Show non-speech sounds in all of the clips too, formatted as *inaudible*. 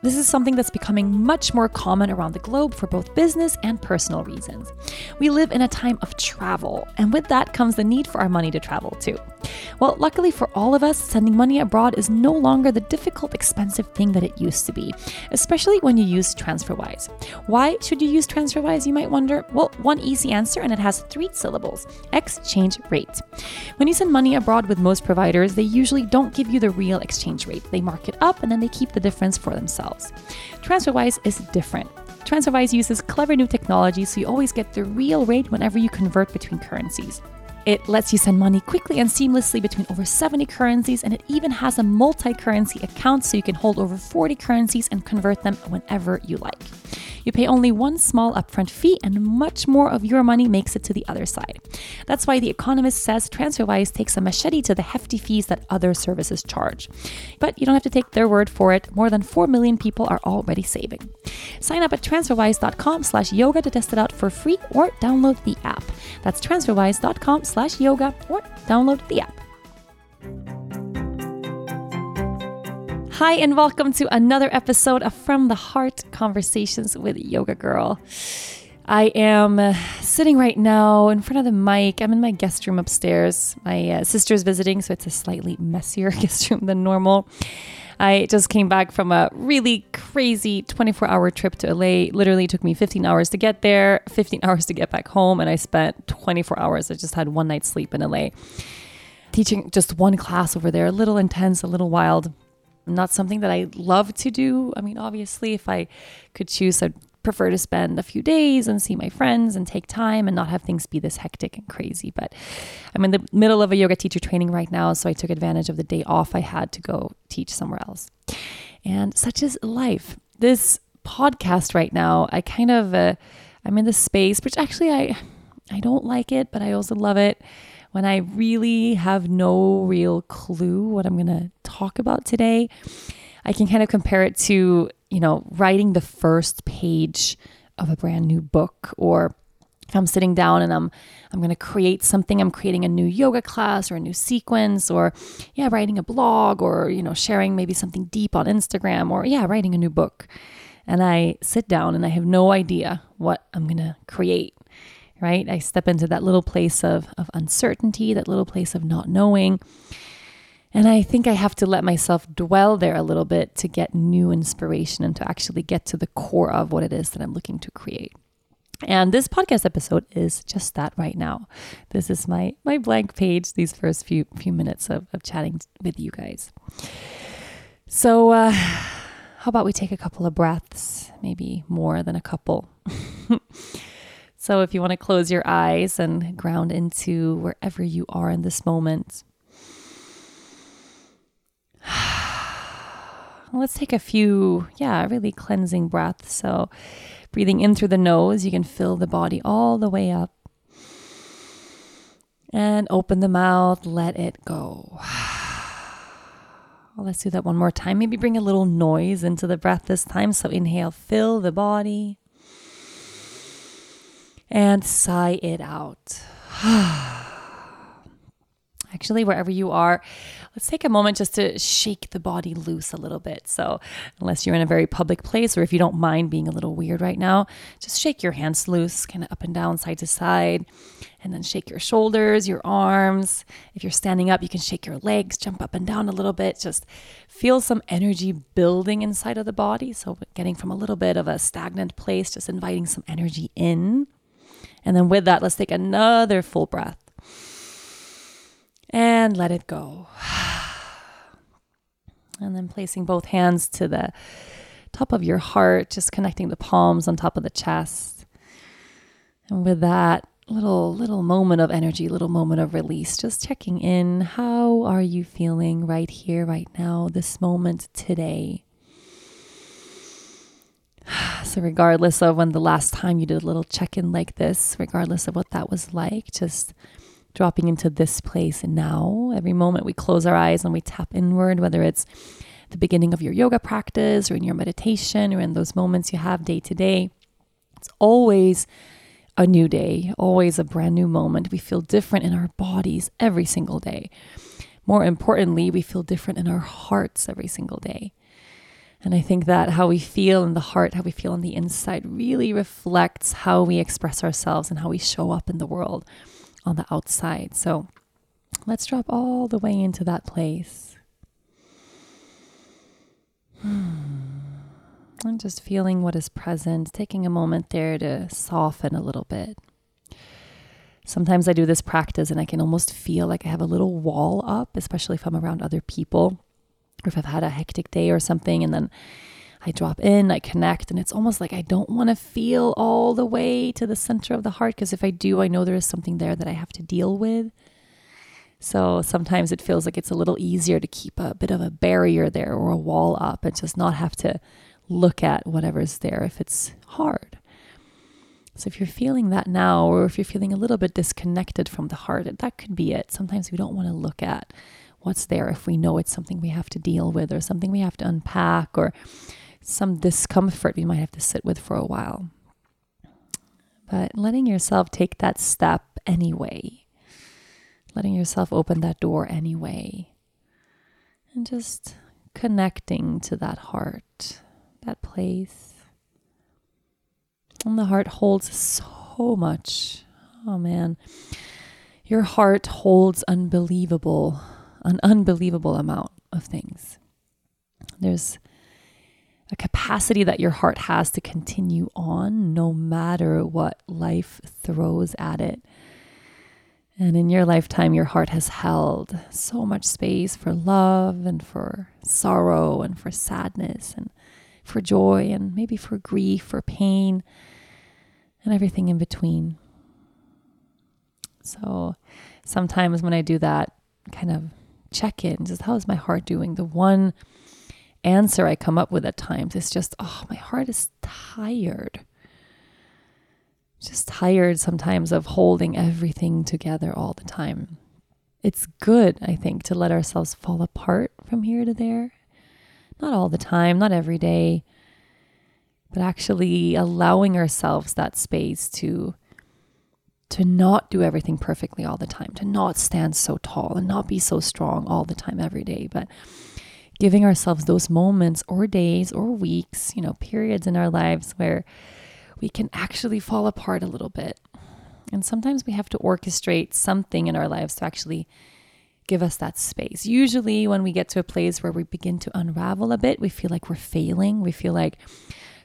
This is something that's becoming much more common around the globe for both business and personal reasons. We live in a time of travel, and with that comes the need for our money to travel too. Well, luckily for all of us, sending money abroad is no longer the difficult, expensive thing that it used to be, especially when you use TransferWise. Why should you use TransferWise, you might wonder? Well, one easy answer, and it has three syllables exchange rate. When you send money abroad with most providers, they usually don't give you the real exchange rate. They mark it up and then they keep the difference for themselves. TransferWise is different. TransferWise uses clever new technology so you always get the real rate whenever you convert between currencies. It lets you send money quickly and seamlessly between over 70 currencies, and it even has a multi currency account so you can hold over 40 currencies and convert them whenever you like. You pay only one small upfront fee, and much more of your money makes it to the other side. That's why The Economist says TransferWise takes a machete to the hefty fees that other services charge. But you don't have to take their word for it. More than 4 million people are already saving. Sign up at transferwise.com slash yoga to test it out for free or download the app. That's transferwise.com slash yoga or download the app. Hi, and welcome to another episode of From the Heart Conversations with Yoga Girl. I am uh, sitting right now in front of the mic. I'm in my guest room upstairs. My uh, sister's visiting, so it's a slightly messier *laughs* guest room than normal. I just came back from a really crazy 24 hour trip to LA. Literally took me 15 hours to get there, 15 *laughs* hours to get back home, and I spent 24 hours. I just had one night's sleep in LA. Teaching just one class over there, a little intense, a little wild not something that I love to do. I mean, obviously, if I could choose, I'd prefer to spend a few days and see my friends and take time and not have things be this hectic and crazy. But I'm in the middle of a yoga teacher training right now, so I took advantage of the day off I had to go teach somewhere else. And such is life. This podcast right now, I kind of, uh, I'm in this space, which actually I, I don't like it, but I also love it when I really have no real clue what I'm going to talk about today, I can kind of compare it to, you know, writing the first page of a brand new book or if I'm sitting down and I'm I'm going to create something, I'm creating a new yoga class or a new sequence or yeah, writing a blog or you know, sharing maybe something deep on Instagram or yeah, writing a new book. And I sit down and I have no idea what I'm going to create right? I step into that little place of, of uncertainty, that little place of not knowing. And I think I have to let myself dwell there a little bit to get new inspiration and to actually get to the core of what it is that I'm looking to create. And this podcast episode is just that right now. This is my my blank page, these first few few minutes of, of chatting with you guys. So uh, how about we take a couple of breaths, maybe more than a couple. *laughs* So if you want to close your eyes and ground into wherever you are in this moment, *sighs* let's take a few, yeah, really cleansing breaths. So, breathing in through the nose, you can fill the body all the way up. And open the mouth, let it go. *sighs* Well, let's do that one more time. Maybe bring a little noise into the breath this time. So, inhale, fill the body, and sigh it out. *sighs* Actually, wherever you are, let's take a moment just to shake the body loose a little bit. So, unless you're in a very public place or if you don't mind being a little weird right now, just shake your hands loose, kind of up and down, side to side, and then shake your shoulders, your arms. If you're standing up, you can shake your legs, jump up and down a little bit. Just feel some energy building inside of the body. So, getting from a little bit of a stagnant place, just inviting some energy in. And then with that, let's take another full breath and let it go. *sighs* And then placing both hands to the top of your heart, just connecting the palms on top of the chest. And with that little little moment of energy, little moment of release, just checking in, how are you feeling right here right now, this moment today? *sighs* So regardless of when the last time you did a little check-in like this, regardless of what that was like, just dropping into this place now. Every moment we close our eyes and we tap inward, whether it's the beginning of your yoga practice or in your meditation or in those moments you have day to day, it's always a new day, always a brand new moment. We feel different in our bodies every single day. More importantly, we feel different in our hearts every single day. And I think that how we feel in the heart, how we feel on the inside, really reflects how we express ourselves and how we show up in the world on the outside. So let's drop all the way into that place. Hmm. I'm just feeling what is present, taking a moment there to soften a little bit. Sometimes I do this practice and I can almost feel like I have a little wall up, especially if I'm around other people or if I've had a hectic day or something. And then I drop in, I connect, and it's almost like I don't want to feel all the way to the center of the heart because if I do, I know there is something there that I have to deal with. So sometimes it feels like it's a little easier to keep a bit of a barrier there or a wall up and just not have to look at whatever's there if it's hard. So if you're feeling that now, or if you're feeling a little bit disconnected from the heart, that could be it. Sometimes we don't want to look at what's there if we know it's something we have to deal with or something we have to unpack or some discomfort we might have to sit with for a while. But letting yourself take that step anyway, letting yourself open that door anyway, and just connecting to that heart, that place. And the heart holds so much. Oh man. Your heart holds unbelievable, an unbelievable amount of things. There's a capacity that your heart has to continue on no matter what life throws at it. And in your lifetime, your heart has held so much space for love and for sorrow and for sadness and for joy and maybe for grief, or pain, and everything in between. So sometimes when I do that kind of check in, just how is my heart doing? The one answer I come up with at times is just, oh, my heart is tired. Just tired sometimes of holding everything together all the time. It's good, I think, to let ourselves fall apart from here to there. Not all the time, not every day, but actually allowing ourselves that space to to not do everything perfectly all the time, to not stand so tall and not be so strong all the time every day, but giving ourselves those moments or days or weeks, you know, periods in our lives where we can actually fall apart a little bit. And sometimes we have to orchestrate something in our lives to actually give us that space. Usually, when we get to a place where we begin to unravel a bit, we feel like we're failing. We feel like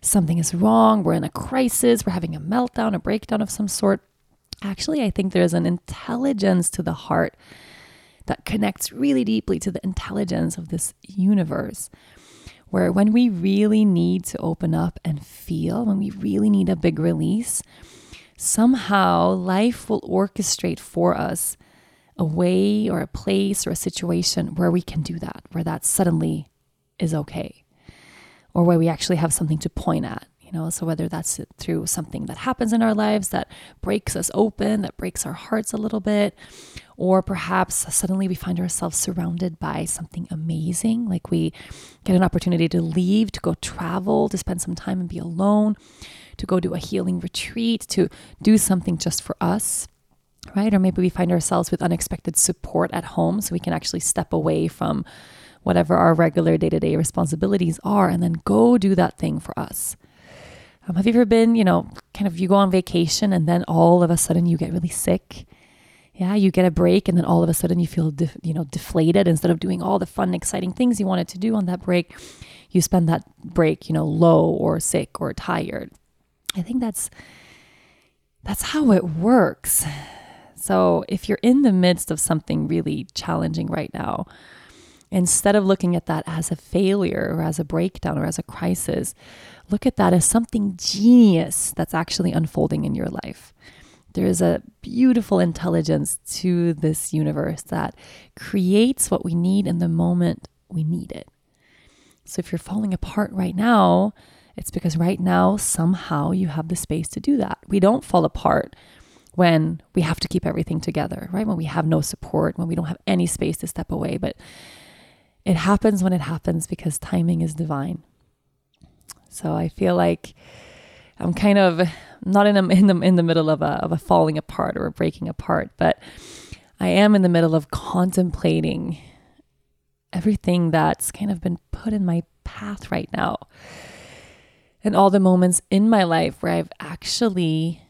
something is wrong. We're in a crisis. We're having a meltdown, a breakdown of some sort. Actually, I think there's an intelligence to the heart that connects really deeply to the intelligence of this universe. Where when we really need to open up and feel, when we really need a big release, somehow life will orchestrate for us a way or a place or a situation where we can do that, where that suddenly is okay. or where we actually have something to point at. You know, so whether that's through something that happens in our lives that breaks us open, that breaks our hearts a little bit, or perhaps suddenly we find ourselves surrounded by something amazing, like we get an opportunity to leave, to go travel, to spend some time and be alone, to go do a healing retreat, to do something just for us right? Or maybe we find ourselves with unexpected support at home so we can actually step away from whatever our regular day to day responsibilities are and then go do that thing for us. Um, have you ever been, you know, kind of you go on vacation and then all of a sudden you get really sick? Yeah, you get a break and then all of a sudden you feel, def- you know, deflated instead of doing all the fun, exciting things you wanted to do on that break. You spend that break, you know, low or sick or tired. I think that's that's how it works. So if you're in the midst of something really challenging right now, instead of looking at that as a failure or as a breakdown or as a crisis, look at that as something genius that's actually unfolding in your life. There is a beautiful intelligence to this universe that creates what we need in the moment we need it. So if you're falling apart right now, it's because right now somehow you have the space to do that. We don't fall apart when we have to keep everything together, right? When we have no support, when we don't have any space to step away. But it happens when it happens because timing is divine. So I feel like I'm kind of not in, a, in the in the middle of a of a falling apart or a breaking apart, but I am in the middle of contemplating everything that's kind of been put in my path right now. And all the moments in my life where I've actually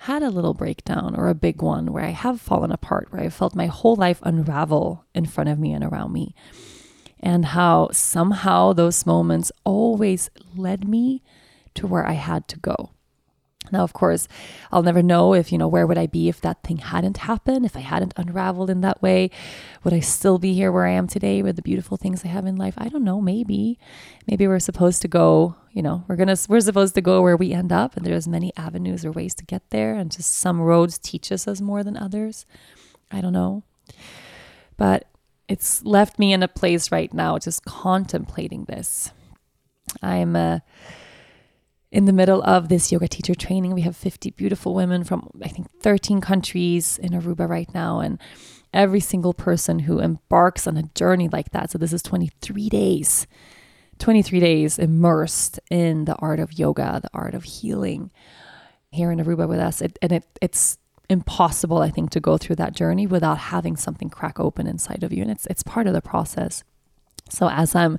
had a little breakdown or a big one where I have fallen apart, where I felt my whole life unravel in front of me and around me. And how somehow those moments always led me to where I had to go. Now, of course, I'll never know if, you know, where would I be if that thing hadn't happened, if I hadn't unraveled in that way? Would I still be here where I am today with the beautiful things I have in life? I don't know, maybe. Maybe we're supposed to go, you know, we're going to we're supposed to go where we end up and there's many avenues or ways to get there and just some roads teach us us more than others. I don't know. But it's left me in a place right now just contemplating this. I'm uh in the middle of this yoga teacher training. We have 50 beautiful women from, I think, 13 countries in Aruba right now. And every single person who embarks on a journey like that, so this is 23 days, 23 days immersed in the art of yoga, the art of healing here in Aruba with us. It, and it, it's impossible, I think, to go through that journey without having something crack open inside of you. And it's, it's part of the process. So as I'm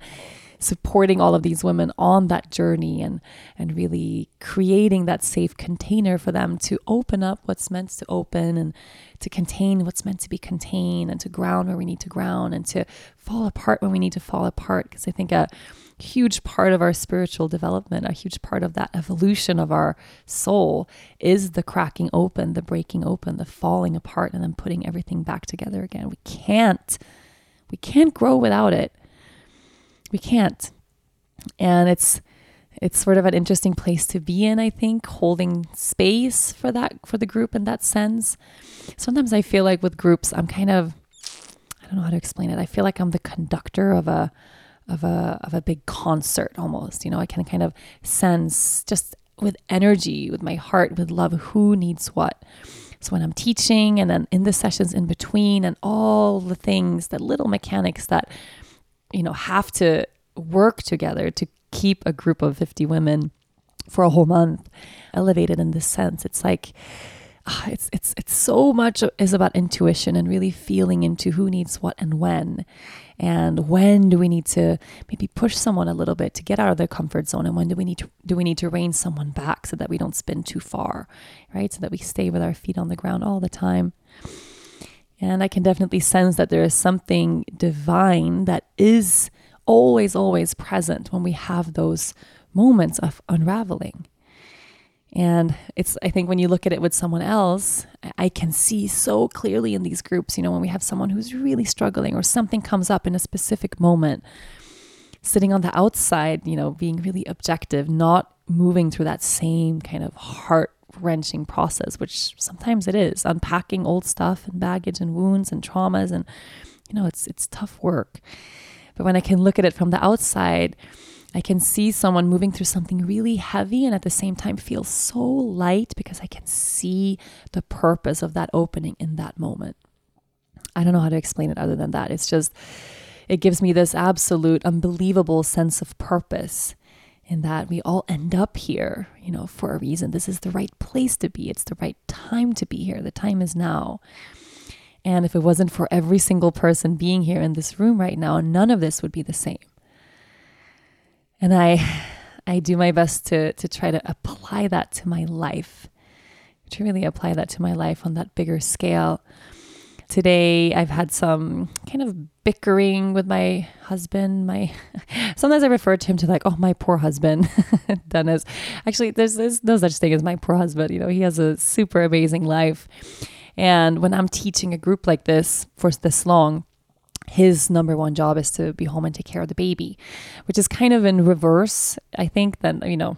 supporting all of these women on that journey and and really creating that safe container for them to open up what's meant to open and to contain what's meant to be contained and to ground where we need to ground and to fall apart when we need to fall apart because I think a huge part of our spiritual development, a huge part of that evolution of our soul is the cracking open, the breaking open, the falling apart, and then putting everything back together again. We can't, we can't grow without it we can't. And it's it's sort of an interesting place to be in, I think, holding space for that for the group in that sense. Sometimes I feel like with groups, I'm kind of I don't know how to explain it. I feel like I'm the conductor of a of a of a big concert almost. You know, I can kind of sense just with energy, with my heart, with love, who needs what. So when I'm teaching and then in the sessions in between and all the things, the little mechanics that you know, have to work together to keep a group of 50 women for a whole month elevated in this sense. It's like, uh, it's it's it's so much is about intuition and really feeling into who needs what and when. And when do we need to maybe push someone a little bit to get out of their comfort zone? And when do we need to do we need to rein someone back so that we don't spin too far right? So that we stay with our feet on the ground all the time and I can definitely sense that there is something divine that is always, always present when we have those moments of unraveling. And it's, I think, when you look at it with someone else, I can see so clearly in these groups, you know, when we have someone who's really struggling or something comes up in a specific moment, sitting on the outside, you know, being really objective, not moving through that same kind of heart wrenching process, which sometimes it is, unpacking old stuff and baggage and wounds and traumas. And, you know, it's, it's tough work. But when I can look at it from the outside, I can see someone moving through something really heavy and at the same time feel so light because I can see the purpose of that opening in that moment. I don't know how to explain it other than that. It's just, it gives me this absolute, unbelievable sense of purpose in that we all end up here, you know, for a reason. This is the right place to be. It's the right time to be here. The time is now. And if it wasn't for every single person being here in this room right now, none of this would be the same. And I I do my best to to try to apply that to my life. To really apply that to my life on that bigger scale. Today I've had some kind of bickering with my husband. My *laughs* sometimes I refer to him to like, oh my poor husband, *laughs* Dennis. Actually, there's, there's no such thing as my poor husband. You know, he has a super amazing life. And when I'm teaching a group like this for this long, his number one job is to be home and take care of the baby, which is kind of in reverse. I think that, you know,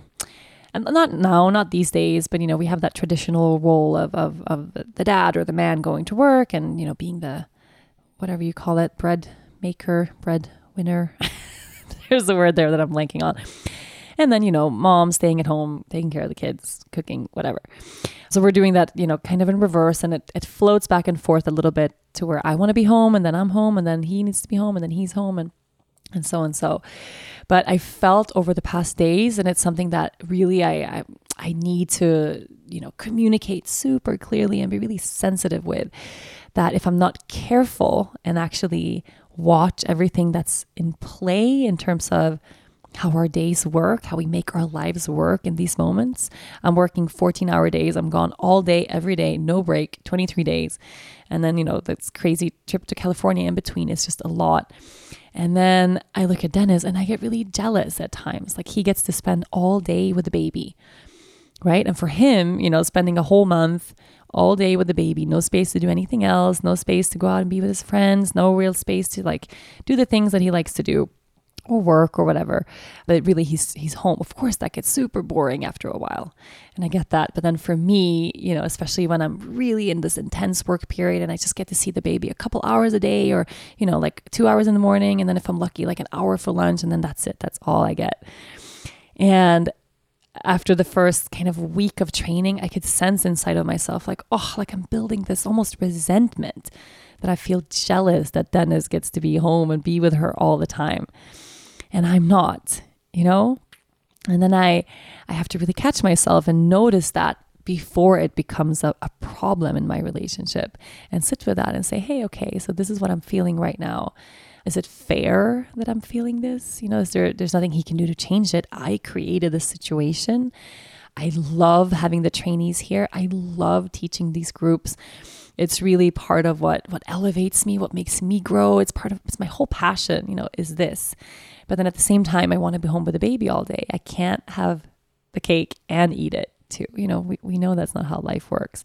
and not now, not these days, but you know, we have that traditional role of, of, of the dad or the man going to work and, you know, being the whatever you call it, bread maker, bread winner. *laughs* There's the word there that I'm blanking on. And then, you know, mom staying at home, taking care of the kids, cooking, whatever. So we're doing that, you know, kind of in reverse and it, it floats back and forth a little bit to where I want to be home and then I'm home and then he needs to be home and then he's home and and so and so. But I felt over the past days, and it's something that really I, I, I need to you know communicate super clearly and be really sensitive with. That if I'm not careful and actually watch everything that's in play in terms of how our days work, how we make our lives work in these moments. I'm working 14 hour days. I'm gone all day, every day, no break, 23 days. And then, you know, this crazy trip to California in between is just a lot. And then I look at Dennis and I get really jealous at times. Like he gets to spend all day with the baby, right? And for him, you know, spending a whole month all day with the baby, no space to do anything else, no space to go out and be with his friends, no real space to like do the things that he likes to do or work or whatever. But really he's he's home. Of course that gets super boring after a while. And I get that. But then for me, you know, especially when I'm really in this intense work period and I just get to see the baby a couple hours a day or, you know, like 2 hours in the morning and then if I'm lucky like an hour for lunch and then that's it. That's all I get. And after the first kind of week of training, I could sense inside of myself like, oh, like I'm building this almost resentment that I feel jealous that Dennis gets to be home and be with her all the time and I'm not, you know? And then I I have to really catch myself and notice that before it becomes a, a problem in my relationship and sit with that and say, hey, okay, so this is what I'm feeling right now. Is it fair that I'm feeling this? You know, is there there's nothing he can do to change it? I created the situation. I love having the trainees here. I love teaching these groups. It's really part of what what elevates me, what makes me grow. It's part of it's my whole passion, you know, is this. But then at the same time, I want to be home with the baby all day. I can't have the cake and eat it too. You know, we, we know that's not how life works.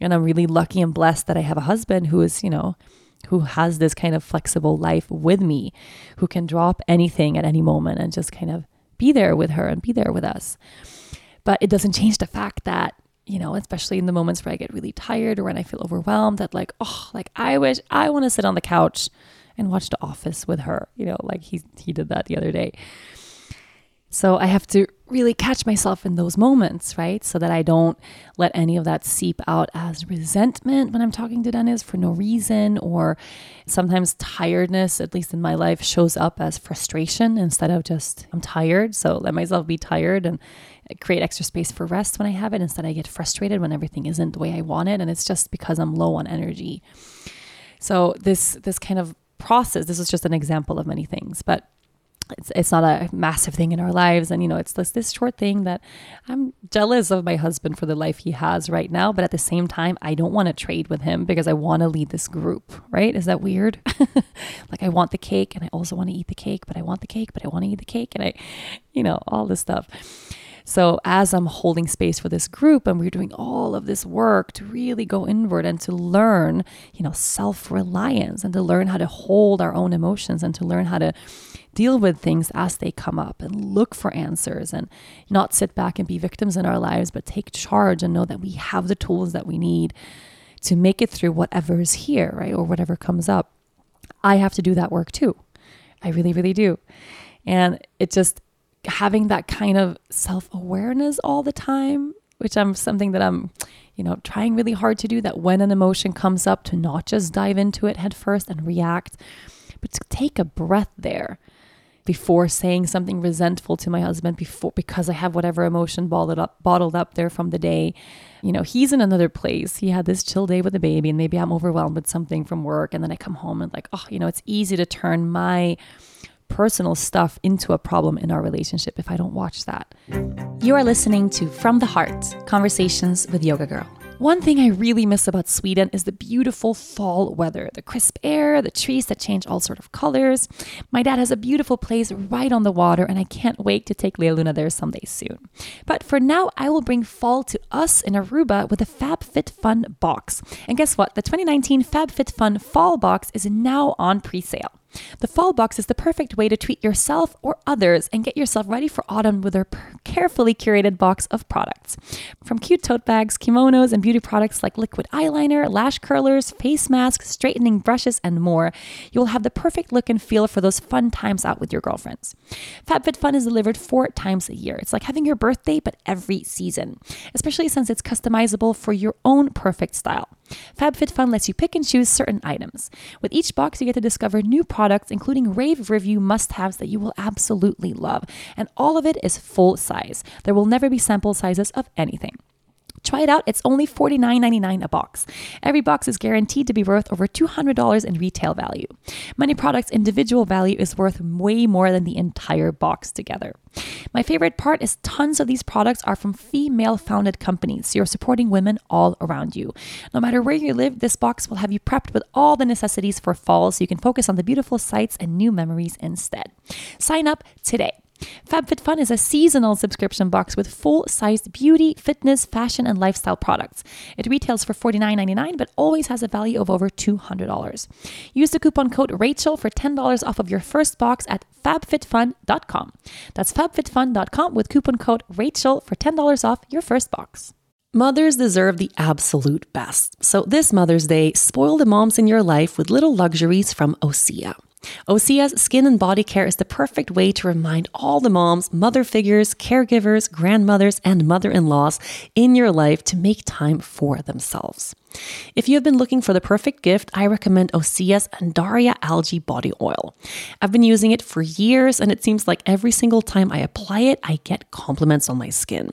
And I'm really lucky and blessed that I have a husband who is, you know, who has this kind of flexible life with me, who can drop anything at any moment and just kind of be there with her and be there with us. But it doesn't change the fact that, you know, especially in the moments where I get really tired or when I feel overwhelmed, that like, oh, like I wish I want to sit on the couch and watch The Office with her, you know, like he he did that the other day. So I have to really catch myself in those moments, right? So that I don't let any of that seep out as resentment when I'm talking to Dennis for no reason, or sometimes tiredness, at least in my life, shows up as frustration instead of just I'm tired. So let myself be tired and create extra space for rest when I have it. Instead, I get frustrated when everything isn't the way I want it, and it's just because I'm low on energy. So this this kind of process. This is just an example of many things, but it's, it's not a massive thing in our lives. And, you know, it's this, this short thing that I'm jealous of my husband for the life he has right now. But at the same time, I don't want to trade with him because I want to lead this group, right? Is that weird? *laughs* like, I want the cake and I also want to eat the cake, but I want the cake, but I want to eat the cake. And I, you know, all this stuff. So, as I'm holding space for this group and we're doing all of this work to really go inward and to learn, you know, self reliance and to learn how to hold our own emotions and to learn how to deal with things as they come up and look for answers and not sit back and be victims in our lives, but take charge and know that we have the tools that we need to make it through whatever is here, right? Or whatever comes up. I have to do that work too. I really, really do. And it just, having that kind of self awareness all the time, which I'm something that I'm, you know, trying really hard to do. That when an emotion comes up, to not just dive into it head first and react, but to take a breath there before saying something resentful to my husband before because I have whatever emotion bottled up bottled up there from the day. You know, he's in another place. He had this chill day with the baby and maybe I'm overwhelmed with something from work and then I come home and like, oh, you know, it's easy to turn my personal stuff into a problem in our relationship if I don't watch that. You are listening to From the Heart Conversations with Yoga Girl. One thing I really miss about Sweden is the beautiful fall weather, the crisp air, the trees that change all sort of colors. My dad has a beautiful place right on the water, and I can't wait to take Lea Luna there someday soon. But for now, I will bring fall to us in Aruba with a FabFitFun box. And guess what? The 2019 FabFitFun Fall box is now on pre-sale. The fall box is the perfect way to treat yourself or others and get yourself ready for autumn with our carefully curated box of products. From cute tote bags, kimonos, and beauty products like liquid eyeliner, lash curlers, face masks, straightening brushes, and more, you'll have the perfect look and feel for those fun times out with your girlfriends. FabFitFun is delivered four times a year. It's like having your birthday, but every season, especially since it's customizable for your own perfect style. FabFitFun lets you pick and choose certain items. With each box, you get to discover new products, including rave review must haves that you will absolutely love. And all of it is full size. There will never be sample sizes of anything. Try it out. It's only $49.99 a box. Every box is guaranteed to be worth over $200 in retail value. Many products' individual value is worth way more than the entire box together. My favorite part is tons of these products are from female founded companies, so you're supporting women all around you. No matter where you live, this box will have you prepped with all the necessities for fall so you can focus on the beautiful sights and new memories instead. Sign up today. FabFitFun is a seasonal subscription box with full-sized beauty, fitness, fashion, and lifestyle products. It retails for $49.99 but always has a value of over $200. Use the coupon code Rachel for $10 off of your first box at fabfitfun.com. That's fabfitfun.com with coupon code Rachel for $10 off your first box. Mothers deserve the absolute best. So this Mother's Day, spoil the moms in your life with little luxuries from Osea. Osea's skin and body care is the perfect way to remind all the moms, mother figures, caregivers, grandmothers, and mother in laws in your life to make time for themselves. If you have been looking for the perfect gift, I recommend Osea's Undaria Algae Body Oil. I've been using it for years, and it seems like every single time I apply it, I get compliments on my skin.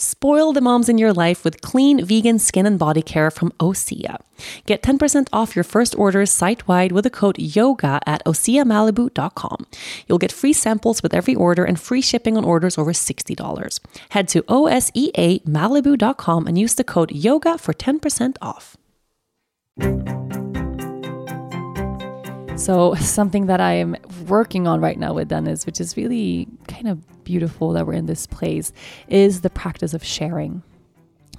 Spoil the moms in your life with clean vegan skin and body care from Osea. Get 10% off your first order site wide with the code YOGA at OseaMalibu.com. You'll get free samples with every order and free shipping on orders over $60. Head to OSEAMalibu.com and use the code YOGA for 10% off. So, *laughs* something that I'm working on right now with Dennis, which is really kind of beautiful that we're in this place, is the practice of sharing.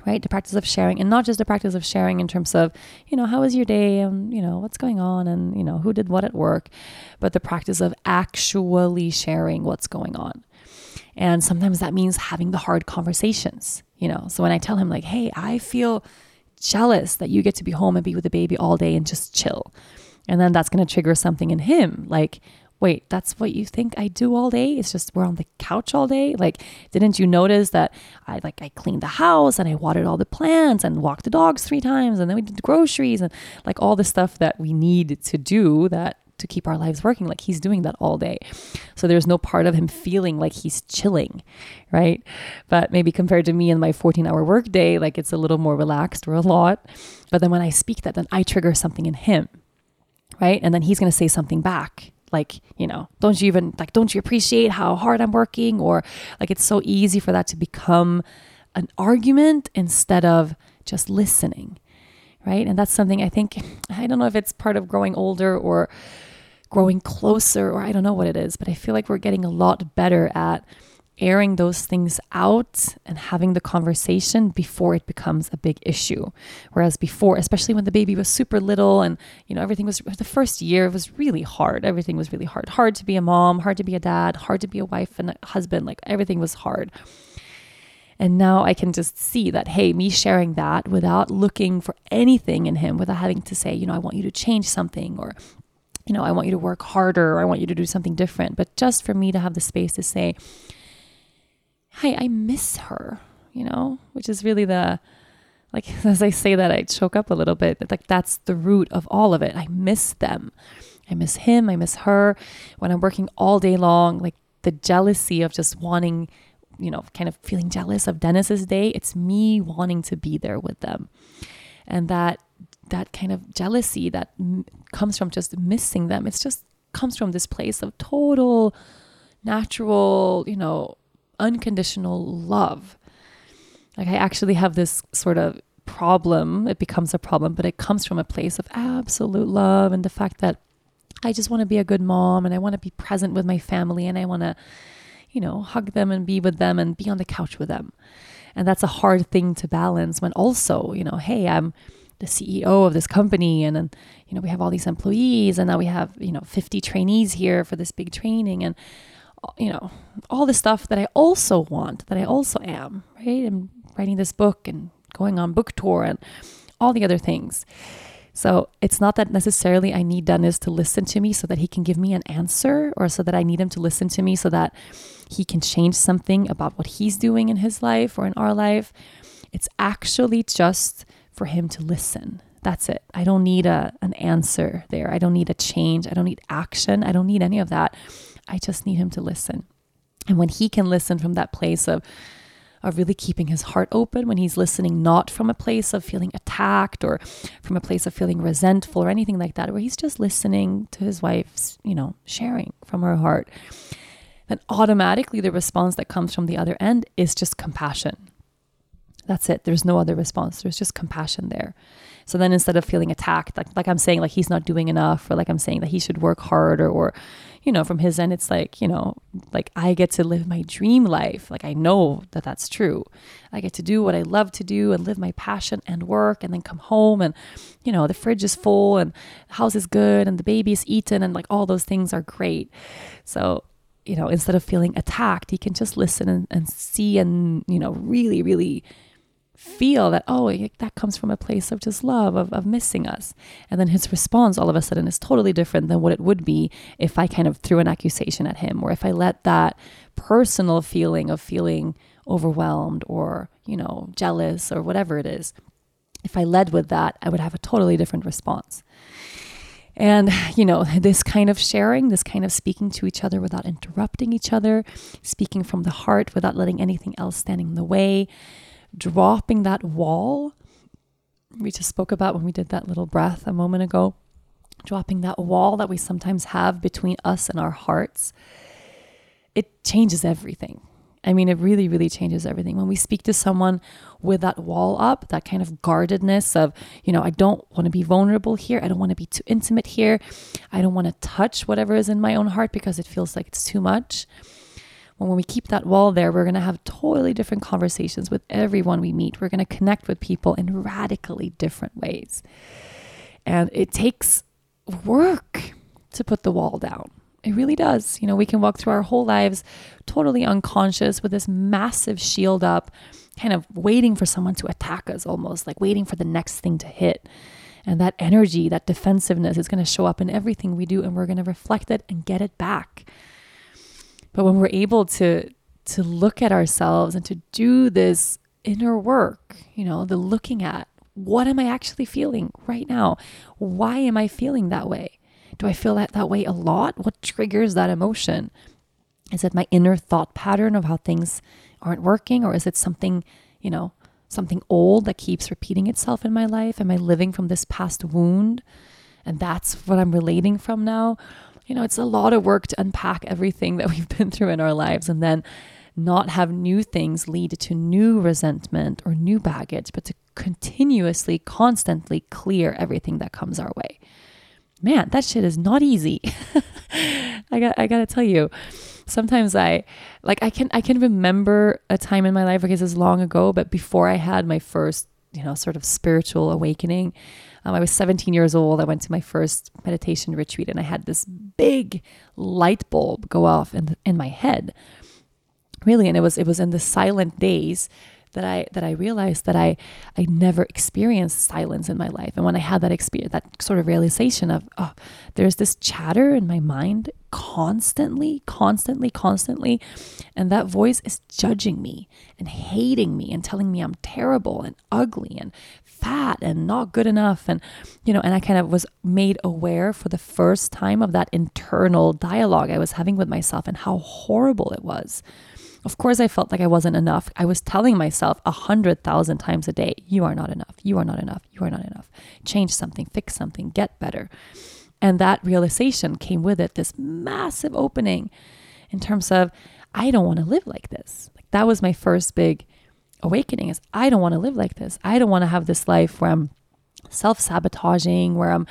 Right? The practice of sharing, and not just the practice of sharing in terms of, you know, how was your day and, you know, what's going on and, you know, who did what at work, but the practice of actually sharing what's going on. And sometimes that means having the hard conversations, you know. So when I tell him, like, hey, I feel jealous that you get to be home and be with the baby all day and just chill and then that's going to trigger something in him like, wait, that's what you think I do all day? It's just we're on the couch all day? Like, didn't you notice that I like I cleaned the house and I watered all the plants and walked the dogs three times and then we did groceries and like all the stuff that we need to do that to keep our lives working. Like he's doing that all day. So there's no part of him feeling like he's chilling, right? But maybe compared to me and my 14 hour workday, like it's a little more relaxed or a lot. But then when I speak that, then I trigger something in him right? And then he's going to say something back like you know don't you even like don't you appreciate how hard i'm working or like it's so easy for that to become an argument instead of just listening, right? And that's something I think, I don't know if it's part of growing older or growing closer, or I don't know what it is, but I feel like we're getting a lot better at airing those things out and having the conversation before it becomes a big issue. Whereas before, especially when the baby was super little and, you know, everything was the first year was really hard. Everything was really hard. Hard to be a mom, hard to be a dad, hard to be a wife and a husband. Like everything was hard. And now I can just see that, hey, me sharing that without looking for anything in him, without having to say, you know, I want you to change something or, you know, I want you to work harder or I want you to do something different. But just for me to have the space to say, hi, I miss her, you know, which is really the, like, *laughs* as I say that, I choke up a little bit. Like, that's the root of all of it. I miss them. I miss him. I miss her. When I'm working all day long, like the jealousy of just wanting, you know, kind of feeling jealous of Dennis's day, it's me wanting to be there with them. And that, that kind of jealousy that m- comes from just missing them, it's just comes from this place of total natural, you know, unconditional love. Like I actually have this sort of problem. It becomes a problem, but it comes from a place of absolute love and the fact that I just want to be a good mom and I want to be present with my family and I want to, you know, hug them and be with them and be on the couch with them. And that's a hard thing to balance when also, you know, hey, I'm the CEO of this company and then, you know, we have all these employees and now we have, you know, 50 trainees here for this big training and you know, all the stuff that I also want, that I also am, right? I'm writing this book and going on book tour and all the other things. So it's not that necessarily I need Dennis to listen to me so that he can give me an answer or so that I need him to listen to me so that he can change something about what he's doing in his life or in our life. It's actually just for him to listen. That's it. I don't need a, an answer there. I don't need a change. I don't need action. I don't need any of that. I just need him to listen. And when he can listen from that place of, of really keeping his heart open, when he's listening not from a place of feeling attacked or from a place of feeling resentful or anything like that, where he's just listening to his wife's, you know, sharing from her heart, then automatically the response that comes from the other end is just compassion. That's it. There's no other response. There's just compassion there. So then instead of feeling attacked, like, like I'm saying, like he's not doing enough, or like I'm saying that he should work harder, or, you know, from his end, it's like, you know, like I get to live my dream life. Like I know that that's true. I get to do what I love to do and live my passion and work and then come home and, you know, the fridge is full and the house is good and the baby is eaten and like all those things are great. So, you know, instead of feeling attacked, he can just listen and, and see and, you know, really, really feel that, oh, that comes from a place of just love, of, of missing us. And then his response all of a sudden is totally different than what it would be if I kind of threw an accusation at him or if I let that personal feeling of feeling overwhelmed or, you know, jealous or whatever it is, if I led with that, I would have a totally different response. And, you know, this kind of sharing, this kind of speaking to each other without interrupting each other, speaking from the heart without letting anything else standing in the way, dropping that wall we just spoke about when we did that little breath a moment ago, dropping that wall that we sometimes have between us and our hearts, it changes everything. I mean, it really, really changes everything. When we speak to someone with that wall up, that kind of guardedness of, you know, I don't want to be vulnerable here. I don't want to be too intimate here. I don't want to touch whatever is in my own heart because it feels like it's too much when we keep that wall there, we're going to have totally different conversations with everyone we meet. We're going to connect with people in radically different ways. And it takes work to put the wall down. It really does. You know, we can walk through our whole lives totally unconscious with this massive shield up, kind of waiting for someone to attack us almost, like waiting for the next thing to hit. And that energy, that defensiveness is going to show up in everything we do, and we're going to reflect it and get it back. But when we're able to to look at ourselves and to do this inner work, you know, the looking at what am I actually feeling right now? Why am I feeling that way? Do I feel that that way a lot? What triggers that emotion? Is it my inner thought pattern of how things aren't working or is it something, you know, something old that keeps repeating itself in my life? Am I living from this past wound? And that's what I'm relating from now you know, it's a lot of work to unpack everything that we've been through in our lives and then not have new things lead to new resentment or new baggage, but to continuously, constantly clear everything that comes our way. Man, that shit is not easy. *laughs* I got I got to tell you. Sometimes I like I can I can remember a time in my life, I guess it's long ago, but before I had my first, you know, sort of spiritual awakening, um, I was 17 years old. I went to my first meditation retreat and I had this big light bulb go off in, the, in my head. Really, and it was it was in the silent days that I that I realized that I I never experienced silence in my life. And when I had that experience, that sort of realization of oh, there's this chatter in my mind constantly, constantly, constantly, and that voice is judging me and hating me and telling me I'm terrible and ugly and fat and not good enough and you know and I kind of was made aware for the first time of that internal dialogue I was having with myself and how horrible it was. Of course, I felt like I wasn't enough. I was telling myself a hundred thousand times a day, you are not enough. You are not enough. You are not enough. Change something, fix something, get better. And that realization came with it this massive opening in terms of, I don't want to live like this. Like that was my first big awakening is I don't want to live like this. I don't want to have this life where I'm self-sabotaging, where I'm,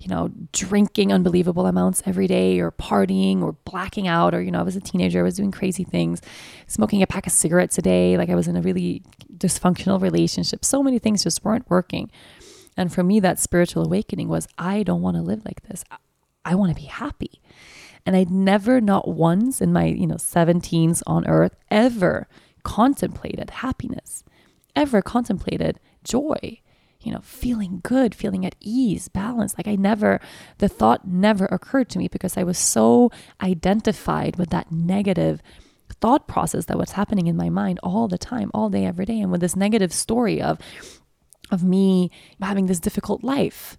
you know, drinking unbelievable amounts every day or partying or blacking out or you know, I was a teenager, I was doing crazy things, smoking a pack of cigarettes a day, like I was in a really dysfunctional relationship. So many things just weren't working. And for me that spiritual awakening was I don't want to live like this. I want to be happy. And I'd never not once in my, you know, 17s on earth ever contemplated happiness, ever contemplated joy, you know, feeling good, feeling at ease, balance. Like I never, the thought never occurred to me because I was so identified with that negative thought process that was happening in my mind all the time, all day, every day. And with this negative story of, of me having this difficult life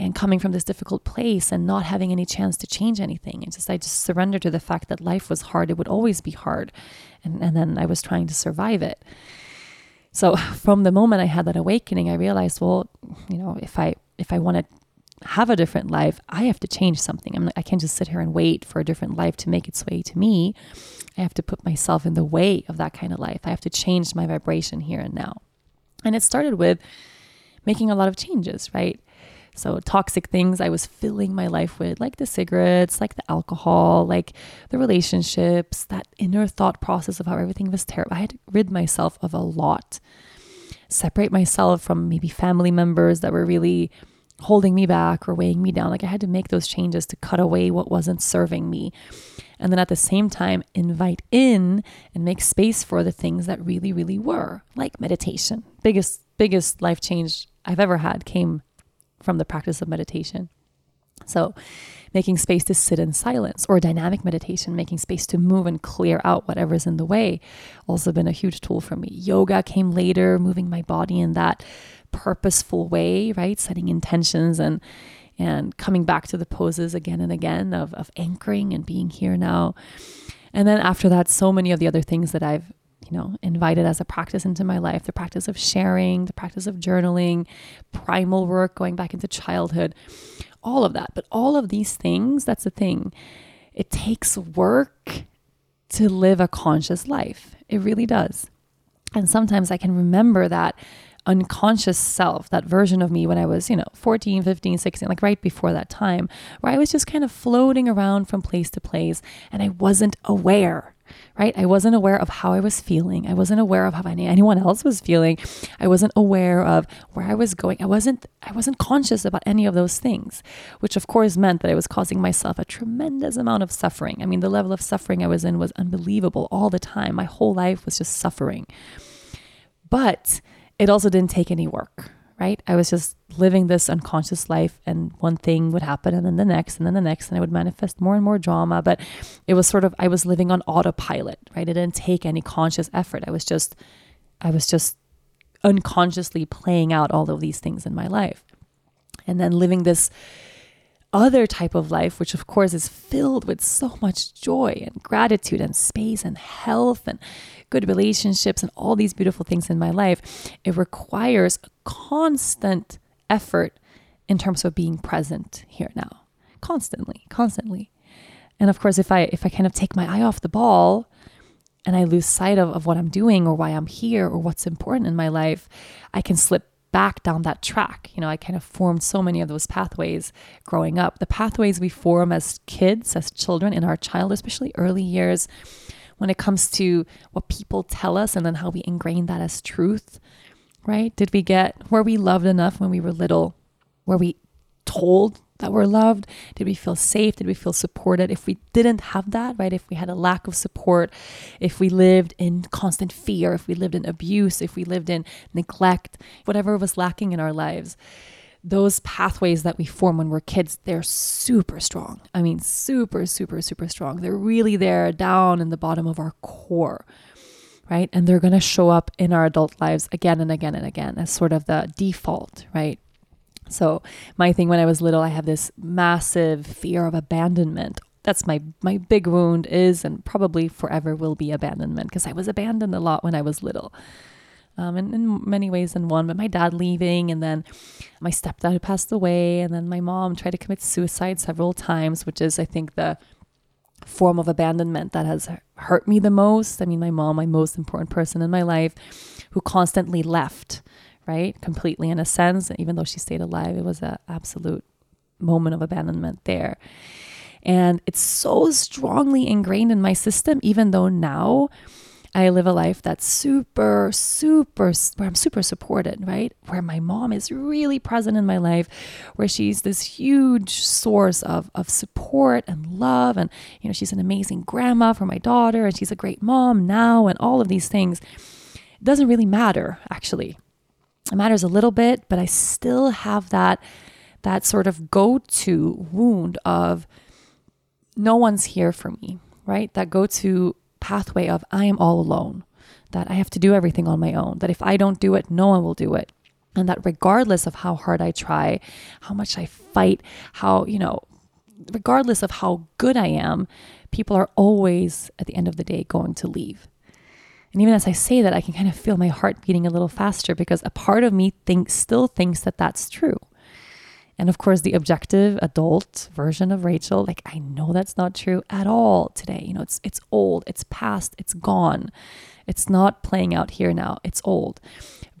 and coming from this difficult place and not having any chance to change anything. And just I just surrendered to the fact that life was hard. It would always be hard. And, and then I was trying to survive it. So *laughs* from the moment I had that awakening, I realized, well, you know, if I if I want to have a different life, I have to change something. I'm, I can't just sit here and wait for a different life to make its way to me. I have to put myself in the way of that kind of life. I have to change my vibration here and now. And it started with making a lot of changes, right? So, toxic things I was filling my life with, like the cigarettes, like the alcohol, like the relationships, that inner thought process of how everything was terrible. I had to rid myself of a lot, separate myself from maybe family members that were really holding me back or weighing me down. Like I had to make those changes to cut away what wasn't serving me. And then at the same time, invite in and make space for the things that really, really were, like meditation. Biggest, biggest life change I've ever had came from the practice of meditation. So, making space to sit in silence or dynamic meditation, making space to move and clear out whatever's in the way, also been a huge tool for me. Yoga came later, moving my body in that purposeful way, right? Setting intentions and and coming back to the poses again and again of, of anchoring and being here now. And then after that, so many of the other things that I've you know, invited as a practice into my life the practice of sharing, the practice of journaling, primal work, going back into childhood, all of that. But all of these things, that's the thing, it takes work to live a conscious life. It really does. And sometimes I can remember that unconscious self, that version of me when I was, you know, 14, 15, 16, like right before that time, where I was just kind of floating around from place to place and I wasn't aware right? I wasn't aware of how I was feeling. I wasn't aware of how anyone else was feeling. I wasn't aware of where I was going. I wasn't I wasn't conscious about any of those things, which of course meant that I was causing myself a tremendous amount of suffering. I mean, the level of suffering I was in was unbelievable all the time. My whole life was just suffering. But it also didn't take any work, right? I was just living this unconscious life, and one thing would happen, and then the next, and then the next, and I would manifest more and more drama. But it was sort of, I was living on autopilot, right? It didn't take any conscious effort. I was just, I was just unconsciously playing out all of these things in my life. And then living this other type of life, which of course is filled with so much joy and gratitude and space and health and good relationships and all these beautiful things in my life, it requires a constant effort in terms of being present here now. Constantly, constantly. And of course, if I if I kind of take my eye off the ball, and I lose sight of, of what I'm doing or why I'm here or what's important in my life, I can slip back down that track. You know, I kind of formed so many of those pathways growing up. The pathways we form as kids, as children in our child, especially early years, when it comes to what people tell us and then how we ingrain that as truth, right? Did we get, were we loved enough when we were little? Were we told that we're loved? Did we feel safe? Did we feel supported? If we didn't have that, right? If we had a lack of support, if we lived in constant fear, if we lived in abuse, if we lived in neglect, whatever was lacking in our lives, those pathways that we form when we're kids, they're super strong. I mean, super, super, super strong. They're really there down in the bottom of our core, right? And they're going to show up in our adult lives again and again and again as sort of the default, right? So my thing when I was little, I have this massive fear of abandonment. That's my my big wound is and probably forever will be abandonment because I was abandoned a lot when I was little. Um, and in many ways in one, but my dad leaving, and then my stepdad who passed away, and then my mom tried to commit suicide several times, which is, I think, the form of abandonment that has hurt me the most. I mean, my mom, my most important person in my life, who constantly left right? Completely in a sense. Even though she stayed alive, it was an absolute moment of abandonment there. And it's so strongly ingrained in my system, even though now I live a life that's super, super, where I'm super supported, right? Where my mom is really present in my life, where she's this huge source of, of support and love. And, you know, she's an amazing grandma for my daughter, and she's a great mom now, and all of these things. It doesn't really matter, actually. It matters a little bit, but I still have that that sort of go-to wound of no one's here for me, right? That go-to pathway of I am all alone, that I have to do everything on my own, that if I don't do it, no one will do it. And that regardless of how hard I try, how much I fight, how, you know, regardless of how good I am, people are always at the end of the day going to leave. And even as I say that, I can kind of feel my heart beating a little faster because a part of me thinks still thinks that that's true. And of course, the objective adult version of Rachel, like I know that's not true at all today. You know, it's it's old, it's past, it's gone. It's not playing out here now. It's old.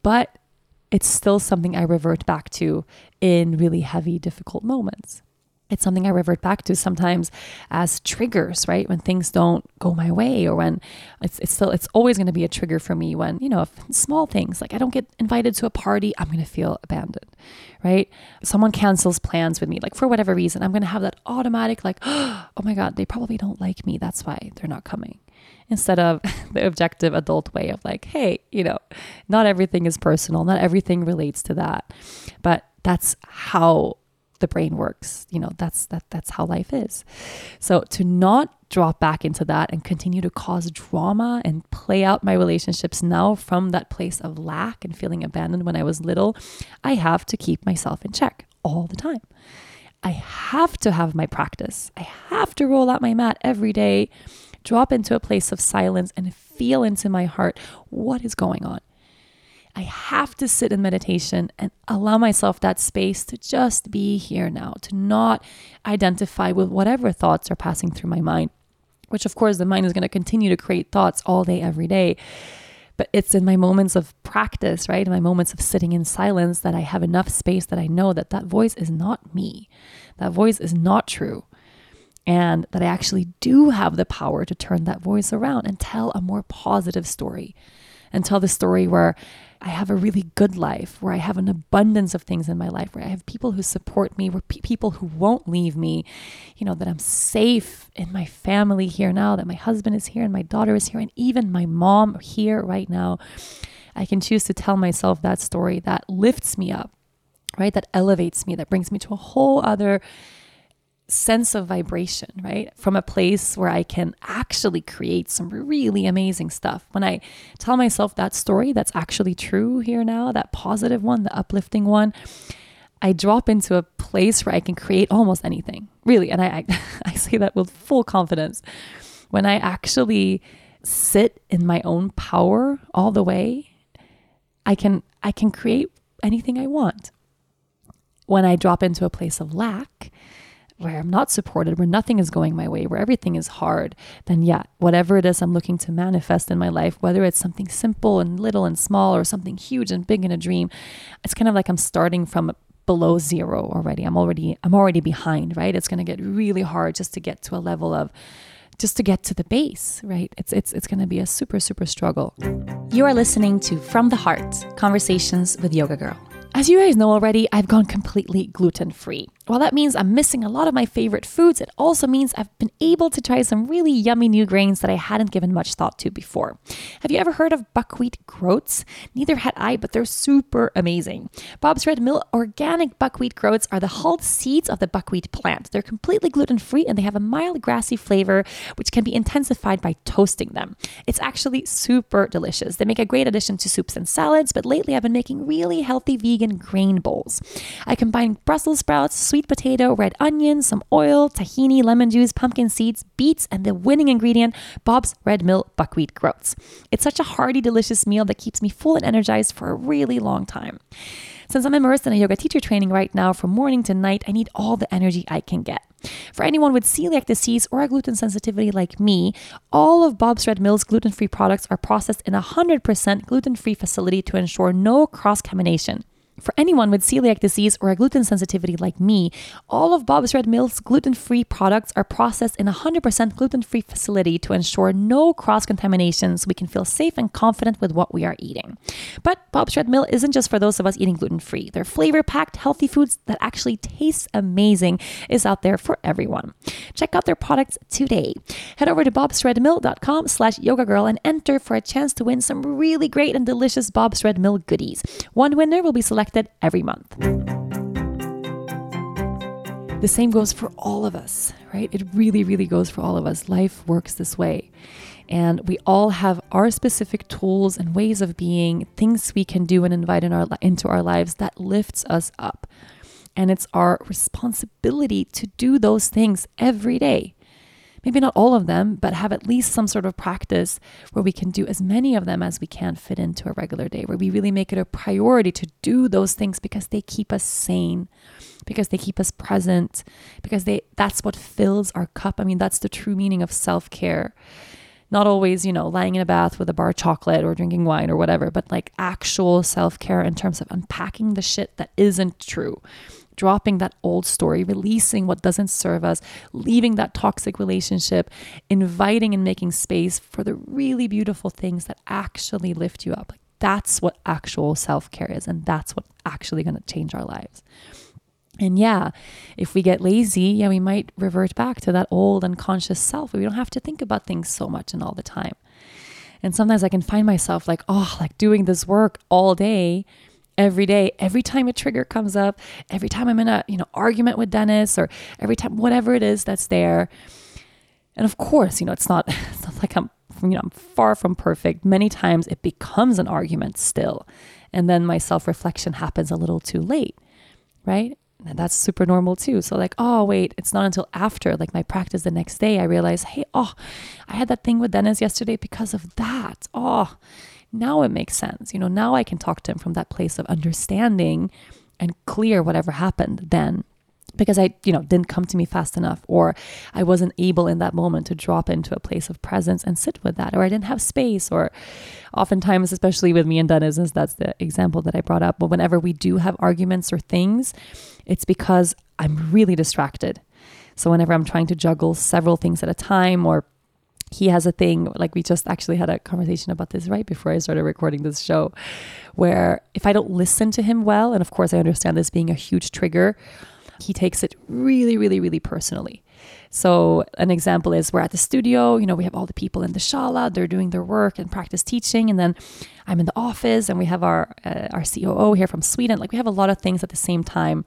But it's still something I revert back to in really heavy, difficult moments it's something I revert back to sometimes as triggers, right? When things don't go my way or when it's, it's still, it's always going to be a trigger for me when, you know, small things like I don't get invited to a party, I'm going to feel abandoned, right? Someone cancels plans with me, like for whatever reason, I'm going to have that automatic, like, *gasps* oh my God, they probably don't like me. That's why they're not coming. Instead of *laughs* the objective adult way of like, hey, you know, not everything is personal, not everything relates to that. But that's how the brain works. You know, that's that that's how life is. So to not drop back into that and continue to cause drama and play out my relationships now from that place of lack and feeling abandoned when I was little, I have to keep myself in check all the time. I have to have my practice. I have to roll out my mat every day, drop into a place of silence and feel into my heart what is going on. I have to sit in meditation and allow myself that space to just be here now, to not identify with whatever thoughts are passing through my mind, which of course the mind is going to continue to create thoughts all day, every day. But it's in my moments of practice, right? In my moments of sitting in silence that I have enough space that I know that that voice is not me. That voice is not true. And that I actually do have the power to turn that voice around and tell a more positive story and tell the story where I have a really good life, where I have an abundance of things in my life, where I have people who support me, where pe- people who won't leave me, you know, that I'm safe in my family here now, that my husband is here and my daughter is here, and even my mom here right now. I can choose to tell myself that story that lifts me up, right? That elevates me, that brings me to a whole other sense of vibration, right? From a place where I can actually create some really amazing stuff. When I tell myself that story that's actually true here now, that positive one, the uplifting one, I drop into a place where I can create almost anything, really. And I, I, *laughs* I say that with full confidence. When I actually sit in my own power all the way, I can I can create anything I want. When I drop into a place of lack, where I'm not supported, where nothing is going my way, where everything is hard, then yeah, whatever it is I'm looking to manifest in my life, whether it's something simple and little and small or something huge and big in a dream, it's kind of like I'm starting from below zero already. I'm already I'm already behind, right? It's going to get really hard just to get to a level of just to get to the base, right? It's it's it's going to be a super super struggle. You are listening to From the Heart: Conversations with Yoga Girl. As you guys know already, I've gone completely gluten free. While that means I'm missing a lot of my favorite foods, it also means I've been able to try some really yummy new grains that I hadn't given much thought to before. Have you ever heard of buckwheat groats? Neither had I, but they're super amazing. Bob's Red Mill organic buckwheat groats are the hulled seeds of the buckwheat plant. They're completely gluten free and they have a mild grassy flavor, which can be intensified by toasting them. It's actually super delicious. They make a great addition to soups and salads, but lately I've been making really healthy vegan grain bowls. I combine Brussels sprouts, sweet sweet potato, red onion, some oil, tahini, lemon juice, pumpkin seeds, beets, and the winning ingredient, Bob's Red Mill buckwheat groats. It's such a hearty, delicious meal that keeps me full and energized for a really long time. Since I'm immersed in a yoga teacher training right now from morning to night, I need all the energy I can get. For anyone with celiac disease or a gluten sensitivity like me, all of Bob's Red Mill's gluten free products are processed in a 100% gluten free facility to ensure no cross contamination. For anyone with celiac disease or a gluten sensitivity like me, all of Bob's Red Mill's gluten free products are processed in a 100% gluten free facility to ensure no cross contamination so we can feel safe and confident with what we are eating. But Bob's Red Mill isn't just for those of us eating gluten free. Their flavor packed, healthy foods that actually taste amazing is out there for everyone. Check out their products today. Head over to bobsredmill.com slash yoga girl and enter for a chance to win some really great and delicious Bob's Red Mill goodies. One winner will be selected selected every month. The same goes for all of us, right? It really, really goes for all of us. Life works this way. And we all have our specific tools and ways of being, things we can do and invite in our, into our lives that lifts us up. And it's our responsibility to do those things every day maybe not all of them, but have at least some sort of practice where we can do as many of them as we can fit into a regular day, where we really make it a priority to do those things because they keep us sane, because they keep us present, because they that's what fills our cup. I mean, that's the true meaning of self-care. Not always, you know, lying in a bath with a bar of chocolate or drinking wine or whatever, but like actual self care in terms of unpacking the shit that isn't true dropping that old story, releasing what doesn't serve us, leaving that toxic relationship, inviting and making space for the really beautiful things that actually lift you up. Like that's what actual self care is, and that's what actually going to change our lives. And yeah, if we get lazy, yeah, we might revert back to that old unconscious self. We don't have to think about things so much and all the time. And sometimes I can find myself like, oh, like doing this work all day every day, every time a trigger comes up, every time I'm in a, you know, argument with Dennis or every time whatever it is that's there. And of course, you know, it's not *laughs* it's not like I'm you know, I'm far from perfect. Many times it becomes an argument still. And then my self-reflection happens a little too late, right? And that's super normal too. So like, oh wait, it's not until after like my practice the next day I realize, hey, oh, I had that thing with Dennis yesterday because of that. Oh, now it makes sense. You know, now I can talk to him from that place of understanding and clear whatever happened then because I, you know, didn't come to me fast enough or I wasn't able in that moment to drop into a place of presence and sit with that or I didn't have space or oftentimes especially with me and Dennis that's the example that I brought up but whenever we do have arguments or things it's because I'm really distracted. So whenever I'm trying to juggle several things at a time or he has a thing like we just actually had a conversation about this right before I started recording this show where if I don't listen to him well and of course I understand this being a huge trigger he takes it really really really personally so an example is we're at the studio you know we have all the people in the shala they're doing their work and practice teaching and then I'm in the office and we have our uh, our COO here from Sweden like we have a lot of things at the same time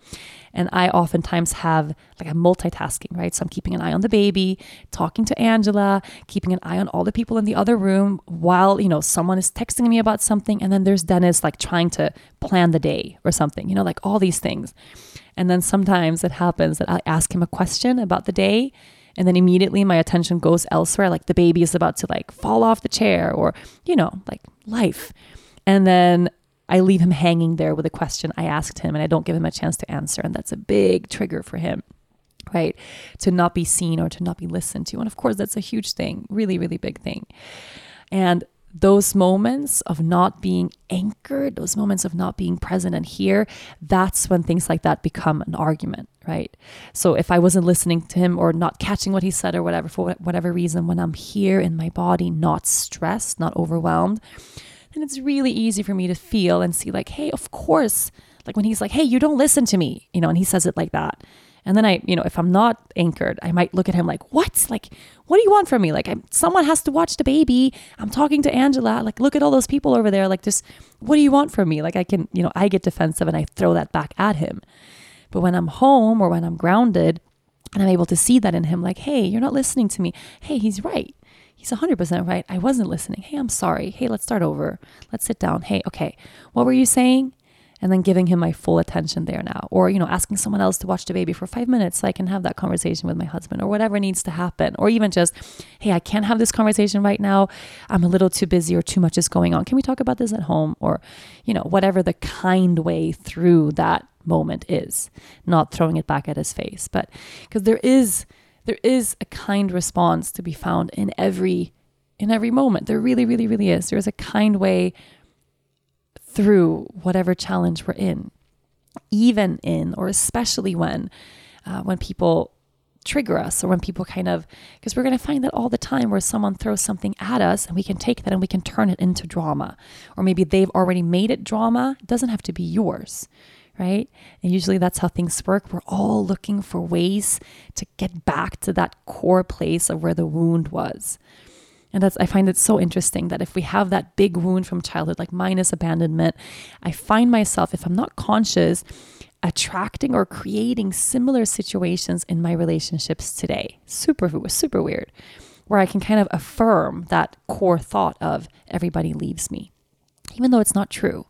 and I oftentimes have like a multitasking, right? So I'm keeping an eye on the baby, talking to Angela, keeping an eye on all the people in the other room while, you know, someone is texting me about something. And then there's Dennis like trying to plan the day or something, you know, like all these things. And then sometimes it happens that I ask him a question about the day and then immediately my attention goes elsewhere like the baby is about to like fall off the chair or you know like life and then I leave him hanging there with a question I asked him and I don't give him a chance to answer. And that's a big trigger for him. right? To not be seen or to not be listened to. And of course, that's a huge thing, really, really big thing. And those moments of not being anchored, those moments of not being present and here, that's when things like that become an argument, right? So if I wasn't listening to him or not catching what he said or whatever, for whatever reason, when I'm here in my body, not stressed, not overwhelmed, then it's really easy for me to feel and see, like, hey, of course, like when he's like, hey, you don't listen to me, you know, and he says it like that. And then I, you know, if I'm not anchored, I might look at him like, what? Like, what do you want from me? Like, I'm, someone has to watch the baby. I'm talking to Angela. Like, look at all those people over there. Like, just, what do you want from me? Like, I can, you know, I get defensive and I throw that back at him. But when I'm home or when I'm grounded and I'm able to see that in him, like, hey, you're not listening to me. Hey, he's right. He's 100% right. I wasn't listening. Hey, I'm sorry. Hey, let's start over. Let's sit down. Hey, okay. What were you saying? And then giving him my full attention there now. Or you know asking someone else to watch the baby for 5 minutes so I can have that conversation with my husband or whatever needs to happen. Or even just hey I can't have this conversation right now. I'm a little too busy or too much is going on. Can we talk about this at home? Or you know whatever the kind way through that moment is not throwing it back at his face. But because there is there is a kind response to be found in every in every moment. There really really really is. There's a kind way through whatever challenge we're in, even in or especially when uh, when people trigger us or when people kind of because we're going to find that all the time where someone throws something at us and we can take that and we can turn it into drama. Or maybe they've already made it drama it doesn't have to be yours right? And usually that's how things work. We're all looking for ways to get back to that core place of where the wound was and that's I find it so interesting that if we have that big wound from childhood, like minus abandonment, I find myself, if I'm not conscious, attracting or creating similar situations in my relationships today. Super, super weird. Where I can kind of affirm that core thought of everybody leaves me, even though it's not true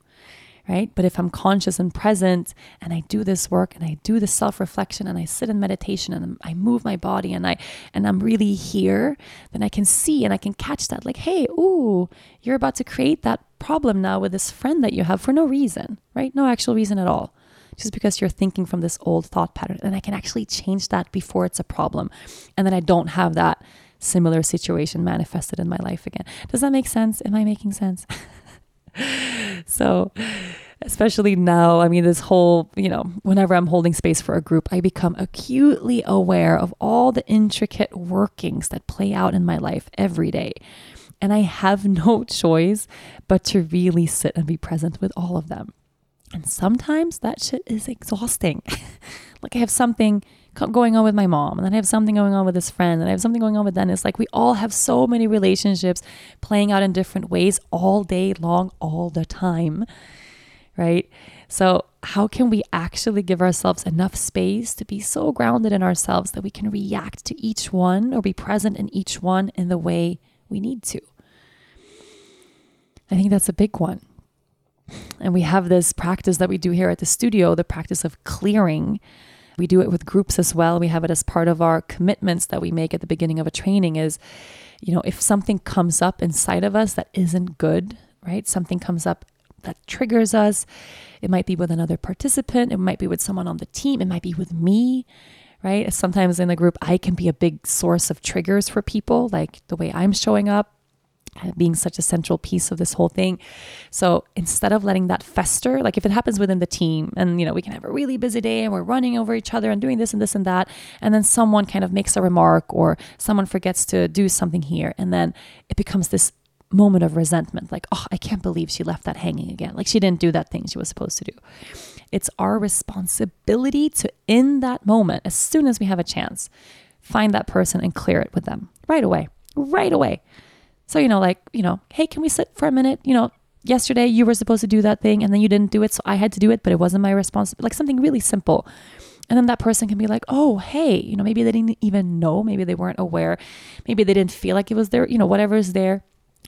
right? But if I'm conscious and present and I do this work and I do the self-reflection and I sit in meditation and I move my body and I and I'm really here, then I can see and I can catch that like, hey, ooh, you're about to create that problem now with this friend that you have for no reason, right? No actual reason at all. Just because you're thinking from this old thought pattern. And I can actually change that before it's a problem. And then I don't have that similar situation manifested in my life again. Does that make sense? Am I making sense? *laughs* so, especially now, I mean, this whole, you know, whenever I'm holding space for a group, I become acutely aware of all the intricate workings that play out in my life every day. And I have *laughs* no choice but to really sit and be present with all of them. And sometimes that shit is exhausting. *laughs* like I have something going on with my mom, and then I have something going on with this friend, and I have something going on with Dennis. Like we all have so many relationships playing out in different ways all day long, all the time. Right. So, how can we actually give ourselves enough space to be so grounded in ourselves that we can react to each one or be present in each one in the way we need to? I think that's a big one. And we have this practice that we do here at the studio the practice of clearing we do it with groups as well. We have it as part of our commitments that we make at the beginning of a training is, you know, if something comes up inside of us that isn't good, right? Something comes up that triggers us. It might be with another participant, it might be with someone on the team, it might be with me, right? Sometimes in the group, I can be a big source of triggers for people, like the way I'm showing up uh, being such a central piece of this whole thing. So instead of letting that fester, like if it happens within the team and you know we can have a really busy day and we're running over each other and doing this and this and that and then someone kind of makes a remark or someone forgets to do something here and then it becomes this moment of resentment like oh I can't believe she left that hanging again. Like she didn't do that thing she was supposed to do. It's our responsibility to in that moment as soon as we have a chance find that person and clear it with them right away. Right away so, you know, like, you know, hey, can we sit for a minute? You know, yesterday you were supposed to do that thing and then you didn't do it. So I had to do it, but it wasn't my responsibility. Like something really simple. And then that person can be like, oh, hey, you know, maybe they didn't even know. Maybe they weren't aware. Maybe they didn't feel like it was there. You know, whatever is there.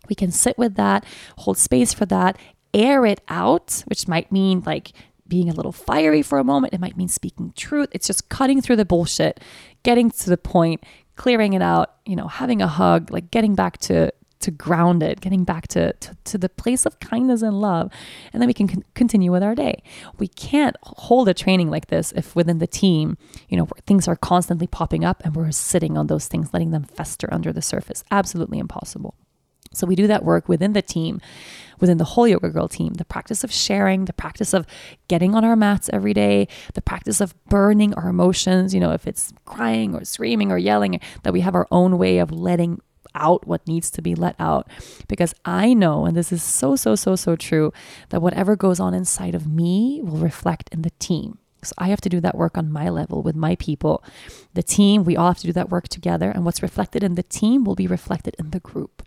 We can sit with that, hold space for that, air it out, which might mean like being a little fiery for a moment. It might mean speaking truth. It's just cutting through the bullshit, getting to the point, clearing it out, you know, having a hug, like getting back to to ground it, getting back to, to, to the place of kindness and love. And then we can con- continue with our day. We can't hold a training like this if within the team, you know, things are constantly popping up and we're sitting on those things, letting them fester under the surface. Absolutely impossible. So we do that work within the team, within the whole Yoga Girl team, the practice of sharing, the practice of getting on our mats every day, the practice of burning our emotions, you know, if it's crying or screaming or yelling, that we have our own way of letting out what needs to be let out. Because I know, and this is so, so, so, so true, that whatever goes on inside of me will reflect in the team. So I have to do that work on my level with my people. The team, we all have to do that work together. And what's reflected in the team will be reflected in the group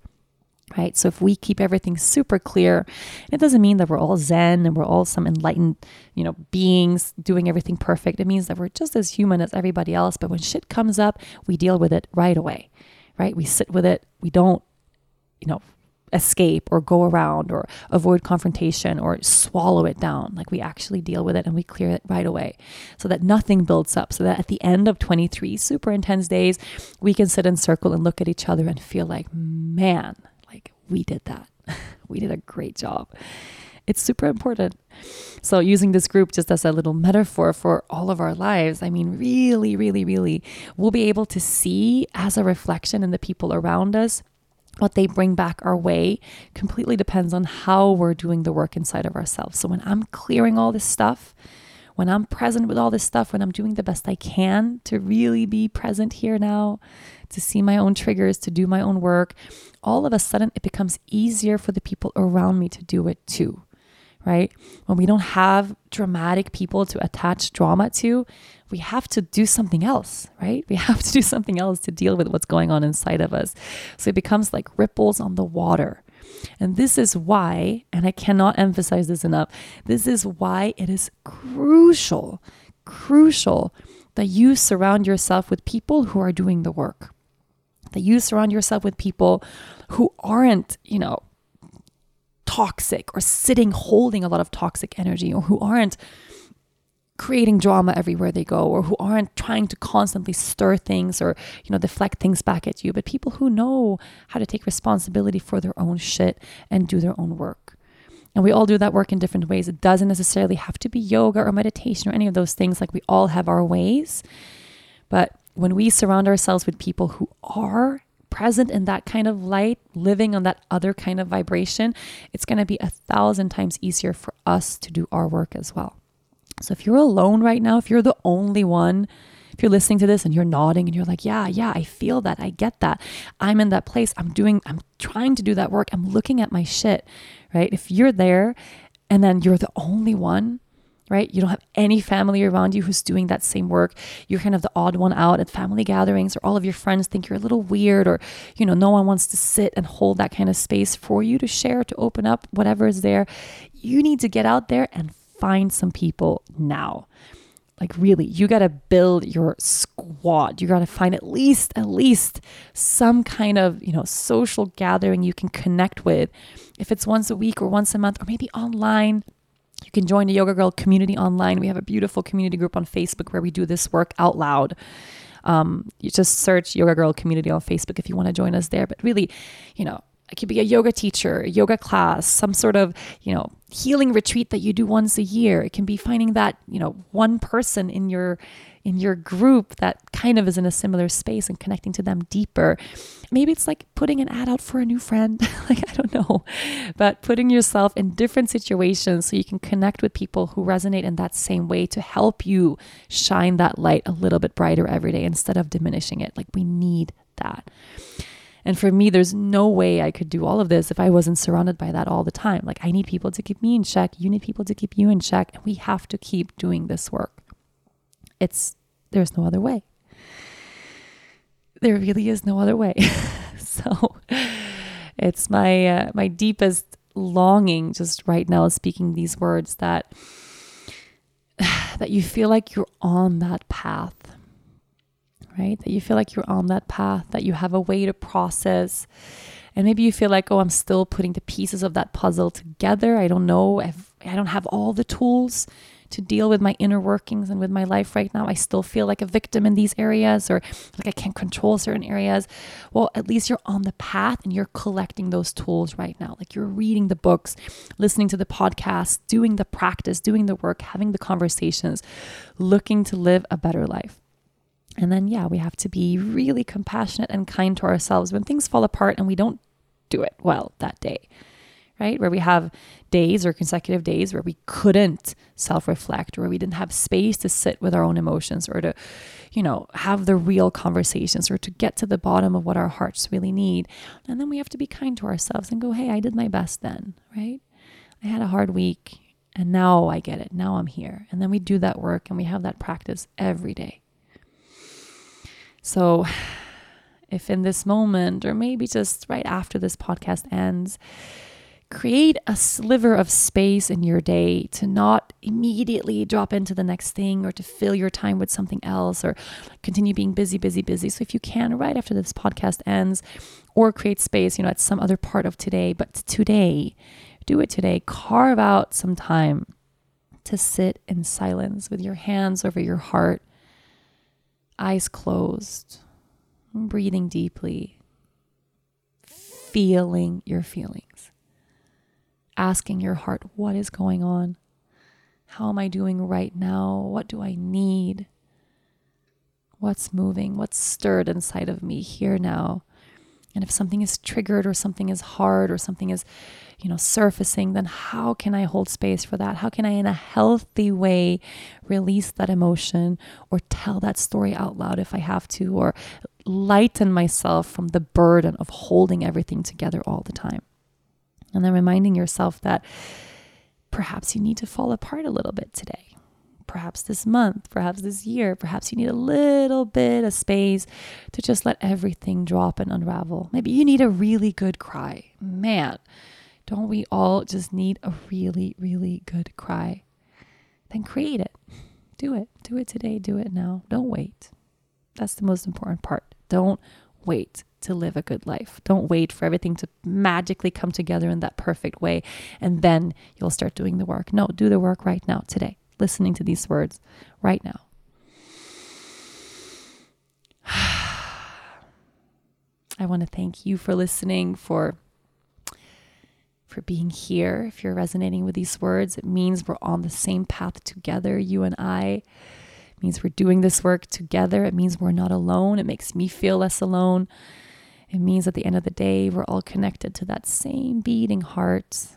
right? So if we keep everything super clear, it doesn't mean that we're all zen and we're all some enlightened, you know, beings doing everything perfect. It means that we're just as human as everybody else, but when shit comes up, we deal with it right away right? We sit with it. We don't, you know, escape or go around or avoid confrontation or swallow it down. Like we actually deal with it and we clear it right away so that nothing builds up. So that at the end of 23 super intense days, we can sit in circle and look at each other and feel like, man, we did that. *laughs* we did a great job. It's super important. So, using this group just as a little metaphor for all of our lives, I mean, really, really, really, we'll be able to see as a reflection in the people around us what they bring back our way completely depends on how we're doing the work inside of ourselves. So, when I'm clearing all this stuff, when I'm present with all this stuff, when I'm doing the best I can to really be present here now, to see my own triggers, to do my own work, all of a sudden it becomes easier for the people around me to do it too right? When we don't have dramatic people to attach drama to, we have to do something else, right? We *laughs* have to do something else to deal with what's going on inside of us. So it becomes like ripples on the water. And this is why, and I cannot emphasize this enough, this is why it is crucial, crucial that you surround yourself with people who are doing the work. That you surround yourself with people who aren't, you know, toxic or sitting holding a lot of toxic energy or who aren't creating drama everywhere they go or who aren't trying to constantly stir things or you know deflect things back at you but people who know how to take responsibility for their own shit and do their own work. And we all do that work in different ways. It doesn't necessarily have to be yoga or meditation or any of those things like we all have our ways. But when we surround ourselves with people who are present in that kind of light, living on that other kind of vibration, it's going to be a thousand times easier for us to do our work as well. So if you're alone right now, if you're the only one, if you're listening to this and you're nodding and you're like, yeah, yeah, I feel that. I get that. I'm in that place. I'm doing, I'm trying to do that work. I'm looking at my shit, right? If you're there and then you're the only one, right? You don't have any family around you who's doing that same work. You're kind of the odd one out at family gatherings, or all of your friends think you're a little weird, or, you know, no one wants to sit and hold that kind of space for you to share, to open up, whatever is there. You need to get out there and find some people now. Like really, you got to build your squad. You got to find at least at least some kind of, you know, social gathering you can connect with. If it's once a week or once a month or maybe online, you can join the Yoga Girl community online. We have a beautiful community group on Facebook where we do this work out loud. Um, you just search Yoga Girl community on Facebook if you want to join us there. But really, you know, it could be a yoga teacher, a yoga class, some sort of, you know, healing retreat that you do once a year. It can be finding that, you know, one person in your in your group that kind of is in a similar space and connecting to them deeper. Maybe it's like putting an ad out for a new friend. *laughs* like, I don't know, but putting yourself in different situations so you can connect with people who resonate in that same way to help you shine that light a little bit brighter every day instead of diminishing it. Like, we need that. And for me, there's no way I could do all of this if I wasn't surrounded by that all the time. Like, I need people to keep me in check. You need people to keep you in check. And we have to keep doing this work. It's there's no other way. There really is no other way. *laughs* so it's my uh, my deepest longing just right now speaking these words that *sighs* that you feel like you're on that path. Right? That you feel like you're on that path, that you have a way to process. And maybe you feel like, oh, I'm still putting the pieces of that puzzle together. I don't know. I've, I don't have all the tools to deal with my inner workings and with my life right now, I still feel like a victim in these areas or like I can't control certain areas. Well, at least you're on the path and you're collecting those tools right now. Like you're reading the books, listening to the podcasts, doing the practice, doing the work, having the conversations, looking to live a better life. And then, yeah, we have to be really compassionate and kind to ourselves when things fall apart and we don't do it well that day, right? Where we have days or consecutive days where we couldn't self reflect, where we didn't have space to sit with our own emotions or to, you know, have the real conversations or to get to the bottom of what our hearts really need. And then we have to be kind to ourselves and go, hey, I did my best then, right? I had a hard week and now I get it. Now I'm here. And then we do that work and we have that practice every day. So, *sighs* if in this moment, or maybe just right after this podcast ends, create a sliver of space in your day to not immediately drop into the next thing or to fill your time with something else or continue being busy, busy, busy. So, if you can, right after this podcast ends, or create space, you know, at some other part of today, but today, do it today. Carve out some time to sit in silence with your hands over your heart eyes closed, breathing deeply, feeling your feelings, asking your heart, what is going on? How am I doing right now? What do I need? What's moving? What's stirred inside of me here now? And if something is triggered or something is hard or something is you know, surfacing, then how can I hold space for that? How can I, in a healthy way, release that emotion or tell that story out loud if I have to, or lighten myself from the burden of holding everything together all the time? And then reminding yourself that perhaps you need to fall apart a little bit today perhaps this month, perhaps this year, perhaps you need a little bit of space to just let everything drop and unravel. Maybe you need a really good cry. Man, don't we all just need a really, really good cry? Then create it. Do it. Do it today. Do it now. Don't wait. That's the most important part. Don't wait to live a good life. Don't wait for everything to magically come together in that perfect way and then you'll start doing the work. No, do the work right now, today, listening to these words right now. *sighs* I want to thank you for listening, for for being here. If you're resonating with these words, it means we're on the same path together, you and I. It means we're doing this work together. It means we're not alone. It makes me feel less alone. It means at the end of the day, we're all connected to that same beating heart.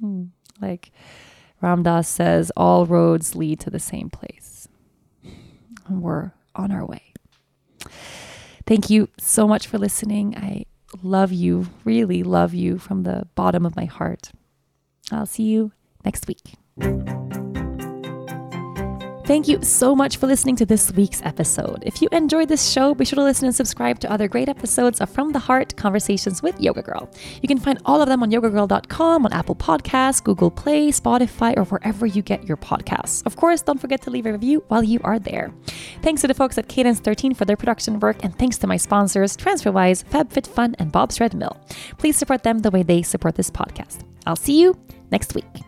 Hmm. Like Ram Dass says, all roads lead to the same place. And we're on our way. Thank you so much for listening. I love you, really love you from the bottom of my heart. I'll see you next week. Thank you so much for listening to this week's episode. If you enjoyed this show, be sure to listen and subscribe to other great episodes of From the Heart Conversations with Yoga Girl. You can find all of them on yogagirl.com, on Apple Podcasts, Google Play, Spotify, or wherever you get your podcasts. Of course, don't forget to leave a review while you are there. Thanks to the folks at Cadence 13 for their production work, and thanks to my sponsors, TransferWise, FabFitFun, and Bob's Red Mill. Please support them the way they support this podcast. I'll see you next week.